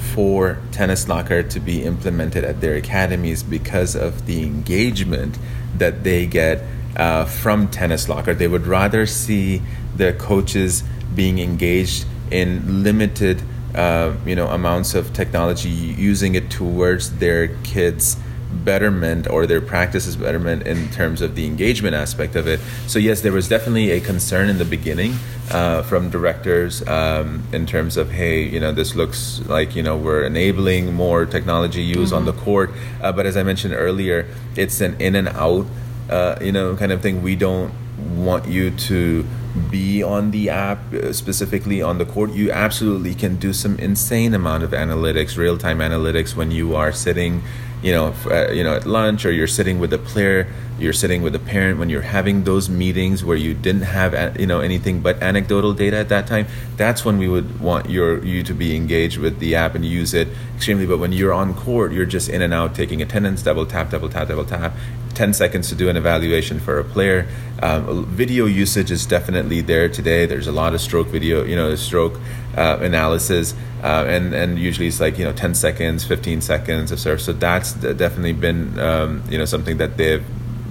for Tennis Locker to be implemented at their academies because of the engagement that they get uh, from Tennis Locker. They would rather see the coaches being engaged in limited, uh, you know, amounts of technology, using it towards their kids' betterment or their practices betterment in terms of the engagement aspect of it. So yes, there was definitely a concern in the beginning uh, from directors um, in terms of hey, you know, this looks like you know we're enabling more technology use mm-hmm. on the court. Uh, but as I mentioned earlier, it's an in and out, uh, you know, kind of thing. We don't want you to be on the app uh, specifically on the court you absolutely can do some insane amount of analytics real-time analytics when you are sitting you know, uh, you know, at lunch, or you're sitting with a player, you're sitting with a parent when you're having those meetings where you didn't have, you know, anything but anecdotal data at that time. That's when we would want your you to be engaged with the app and use it extremely. But when you're on court, you're just in and out, taking attendance, double tap, double tap, double tap. 10 seconds to do an evaluation for a player. Um, video usage is definitely there today. There's a lot of stroke video, you know, stroke uh, analysis, uh, and and usually it's like you know 10 seconds, 15 seconds of serve. So that's definitely been um, you know something that they've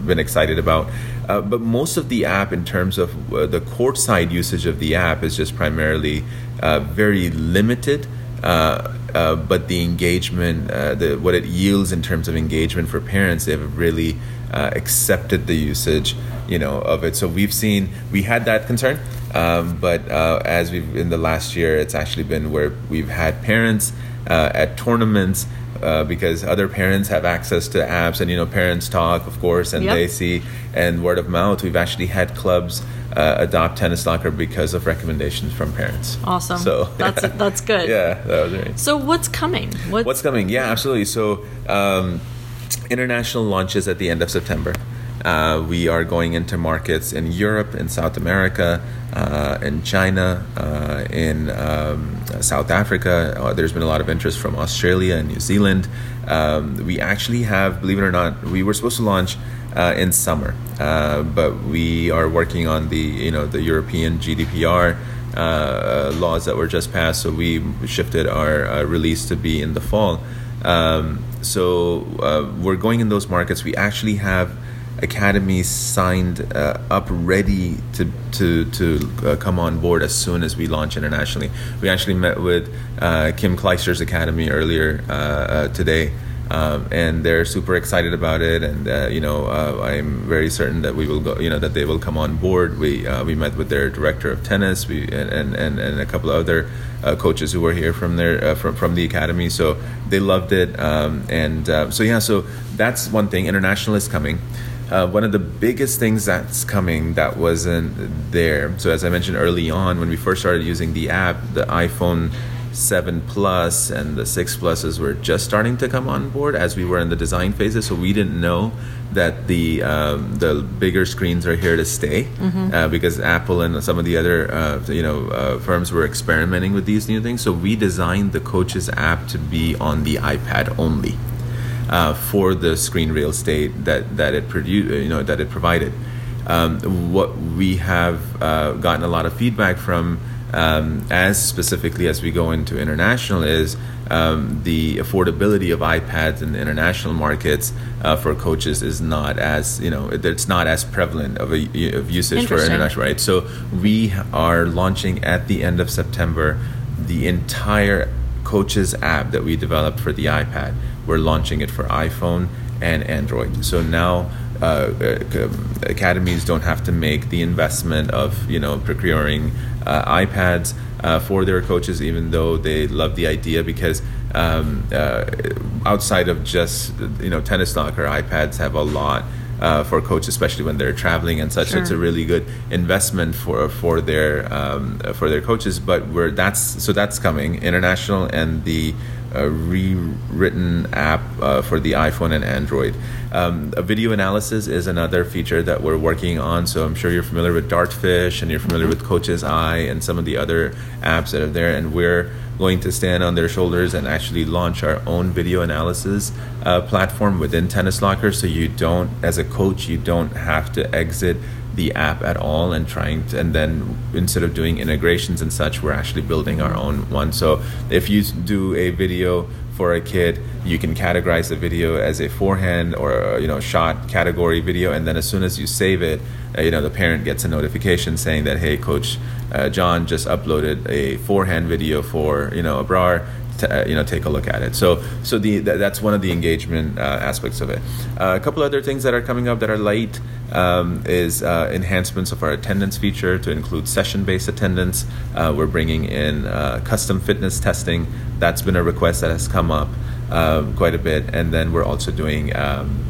been excited about. Uh, but most of the app, in terms of uh, the courtside usage of the app, is just primarily uh, very limited. Uh, uh, but the engagement, uh, the what it yields in terms of engagement for parents, they've really accepted the usage, you know, of it. So we've seen we had that concern, um, but uh, as we've in the last year, it's actually been where we've had parents uh, at tournaments. because other parents have access to apps, and you know, parents talk, of course, and yep. they see, and word of mouth. We've actually had clubs uh, adopt Tennis Locker because of recommendations from parents. Awesome. So that's that's [LAUGHS] good. Yeah, that was great. So what's coming? What's, what's coming? Yeah, absolutely. So um, international launches at the end of September. Uh, we are going into markets in Europe, in South America, uh, in China, uh, in um, South Africa. Uh, there's been a lot of interest from Australia and New Zealand. Um, we actually have, believe it or not, we were supposed to launch uh, in summer. Uh, but we are working on the you know the European GDPR laws that were just passed, so we shifted our release to be in the fall. Um, so we're going in those markets. We actually have academies signed uh, up ready to to to uh, come on board as soon as we launch internationally. We actually met with uh, Kim Clijsters Academy earlier today um, and they're super excited about it. And uh, you know, uh, I'm very certain that we will go. You know, that they will come on board. We uh, we met with their director of tennis, we and and, and a couple of other uh, coaches who were here from their uh, from from the academy. So they loved it. Um, and uh, so yeah, so that's one thing. International is coming. One of the biggest things that's coming that wasn't there. So as I mentioned early on, when we first started using the app, the iPhone 7 Plus and the 6 Pluses were just starting to come on board as we were in the design phases. So we didn't know that the um, the bigger screens are here to stay mm-hmm. uh, because Apple and some of the other uh, you know uh, firms were experimenting with these new things. So we designed the Coaches app to be on the iPad only uh, for the screen real estate that that it produced, you know, that it provided. Um, what we have uh, gotten a lot of feedback from um, as specifically as we go into international is um, the affordability of iPads in the international markets uh, for coaches is not as you know it's not as prevalent of a of usage for international right. So we are launching at the end of September the entire coaches app that we developed for the iPad. We're launching it for iPhone and Android. So now uh, uh, academies don't have to make the investment of you know procuring uh, iPads uh, for their coaches, even though they love the idea because um, uh, outside of just you know tennis locker, iPads have a lot. Uh, for coaches, especially when they're traveling and such, sure. so it's a really good investment for for their um, for their coaches. But we're that's so that's coming international and the a rewritten app uh, for the iPhone and Android. Um, a video analysis is another feature that we're working on. So I'm sure you're familiar with Dartfish and you're familiar mm-hmm. with Coach's Eye and some of the other apps that are there. And we're going to stand on their shoulders and actually launch our own video analysis uh, platform within Tennis Locker. So you don't, as a coach, you don't have to exit the app at all and trying to, and then instead of doing integrations and such, we're actually building our own one. So if you do a video for a kid, you can categorize the video as a forehand or you know shot category video, and then as soon as you save it, uh, you know the parent gets a notification saying that hey, coach uh, John just uploaded a forehand video for you know Abrar to, uh, you know take a look at it. So so the that's one of the engagement uh, aspects of it. Uh, a couple other things that are coming up that are light um, is uh, enhancements of our attendance feature to include session-based attendance. We're bringing in custom fitness testing. That's been a request that has come up quite a bit, and then we're also doing. Um,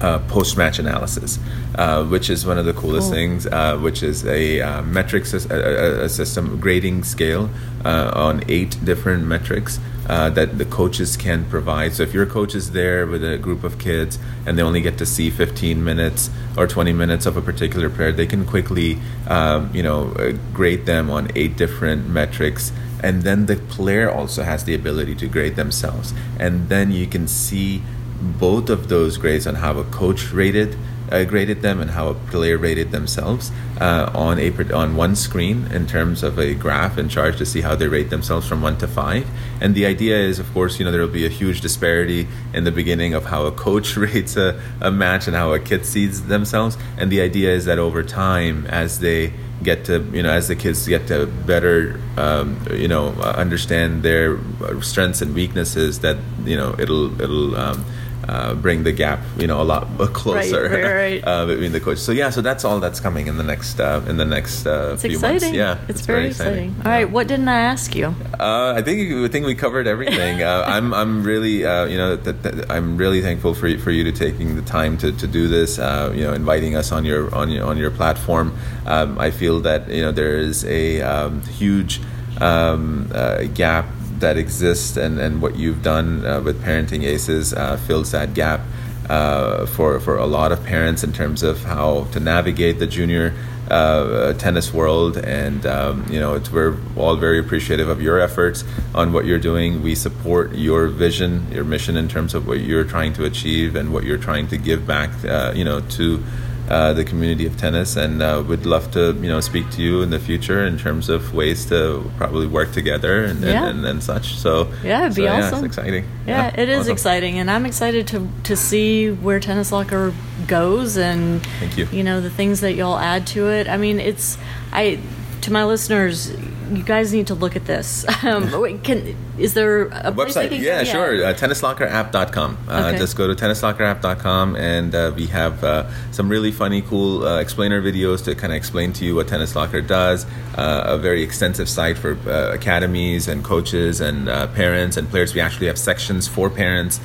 uh, post match analysis, uh, which is one of the coolest cool. things, uh, which is a uh, metric a, a, system grading scale uh, on eight different metrics. Uh, that the coaches can provide. So if your coach is there with a group of kids and they only get to see 15 minutes or 20 minutes of a particular player, they can quickly, um, you know, grade them on eight different metrics and then the player also has the ability to grade themselves and then you can see both of those grades on how a coach rated uh, graded them and how a player rated themselves uh, on a on one screen in terms of a graph and chart to see how they rate themselves from one to five. And the idea is, of course, you know there will be a huge disparity in the beginning of how a coach [LAUGHS] rates a, a match and how a kid sees themselves. And the idea is that over time, as they get to you know as the kids get to better um, you know understand their strengths and weaknesses that you know it'll it'll um, uh, bring the gap, you know, a lot [LAUGHS] closer right, right, right. uh, between the coaches. So yeah, so that's all that's coming in the next uh, in the next uh, few exciting. months. Yeah, it's, it's very, very, exciting. exciting. All right, what didn't I ask you? Uh, I think I think we covered everything. Uh, [LAUGHS] I'm I'm really you know th- th- I'm really thankful for you, for you to taking the time to, to do this. you know, inviting us on your on your on your platform. Um, I feel that you know there is a um, huge um, gap that exists and, and what you've done uh, with Parenting Aces uh, fills that gap uh, for, for a lot of parents in terms of how to navigate the junior uh, tennis world. And, um, you know, we're all very appreciative of your efforts on what you're doing. We support your vision, your mission in terms of what you're trying to achieve and what you're trying to give back, uh, you know, to uh, the community of tennis, and uh, would love to you know speak to you in the future in terms of ways to probably work together and, yeah. and, and, and, such. So yeah, it'd be so, awesome. Yeah, it's exciting. Yeah, yeah it is awesome. exciting, and I'm excited to to see where Tennis Locker goes, and thank you. You know the things that y'all add to it. I mean, it's I to my listeners you guys need to look at this. [LAUGHS] Um, can is there a, a website? Yeah, yeah, sure. Uh, tennislockerapp.com. Uh, okay. Just go to tennislockerapp.com, and uh, we have uh, some really funny, cool uh, explainer videos to kind of explain to you what Tennis Locker does. Uh, a very extensive site for uh, academies and coaches and parents and players. We actually have sections for parents,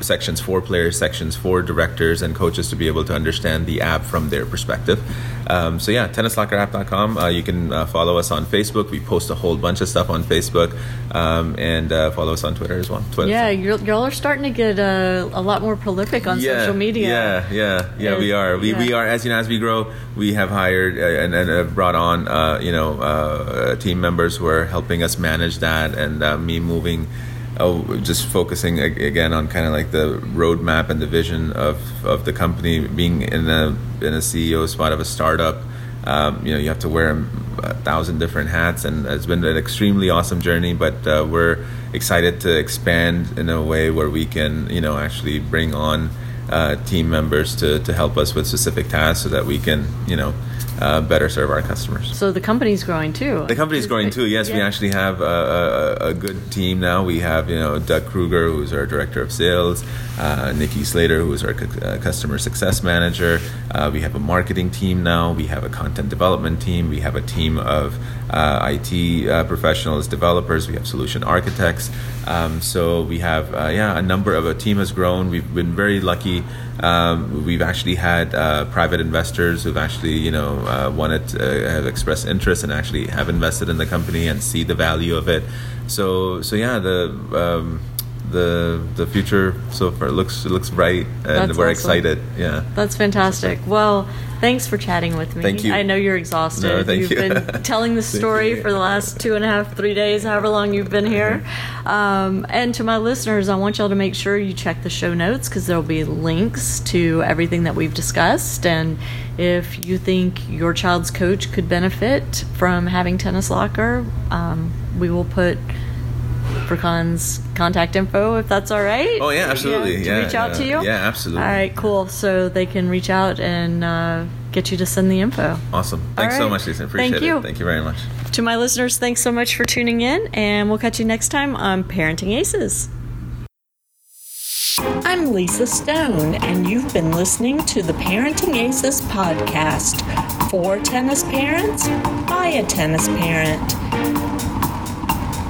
sections for players, sections for directors and coaches to be able to understand the app from their perspective. Um, so yeah, tennislockerapp.com. Uh, you can uh, follow us on Facebook. We post a whole bunch of stuff on Facebook, um, and uh, follow us on Twitter as well. Twitter. Yeah, y'all are starting to get uh, a lot more prolific on yeah, social media. Yeah, yeah, yeah. we are. We, yeah. we are as you know as we grow, we have hired uh, and, and have brought on uh, you know team members who are helping us manage that, and me moving oh, just focusing again on kind of like the roadmap and the vision of, of the company being in a in a CEO spot of a startup. Um, you know, you have to wear a thousand different hats, and it's been an extremely awesome journey. But uh, we're excited to expand in a way where we can, you know, actually bring on uh, team members to, to help us with specific tasks so that we can, you know, uh, better serve our customers. So the company's growing too. The company's growing too. Yes, yeah. we actually have a, a, a, good team now. We have you know Doug Kruger, who's our director of sales, uh, Nikki Slater, who's our cu- uh, customer success manager. Uh, we have a marketing team now. We have a content development team. We have a team of uh, IT uh, professionals, developers. We have solution architects. Um, so we have yeah a number of a team has grown. We've been very lucky. Um, we've actually had private investors who've actually you know uh, wanted to, uh, have expressed interest and actually have invested in the company and see the value of it. So so yeah, the um, the the future so far looks looks bright, and That's we're awesome. excited. Yeah. That's fantastic. Well, thanks for chatting with me. Thank you. I know you're exhausted. No, thank you've you. been [LAUGHS] [LAUGHS] telling the story for the last two and a half, three days, however long you've been here. Um, and to my listeners, I want y'all to make sure you check the show notes because there'll be links to everything that we've discussed. And if you think your child's coach could benefit from having Tennis Locker, um, we will put Frecon's contact info if that's all right. Oh yeah, absolutely. to Yeah, reach out yeah. to you. Yeah, absolutely. All right, cool. So they can reach out and uh, get you to send the info. Awesome. Thanks All so much, Lisa. Appreciate Thank you. it. Thank you very much. To my listeners, thanks so much for tuning in, and we'll catch you next time on Parenting Aces. I'm Lisa Stone, and you've been listening to the Parenting Aces podcast for tennis parents by a tennis parent.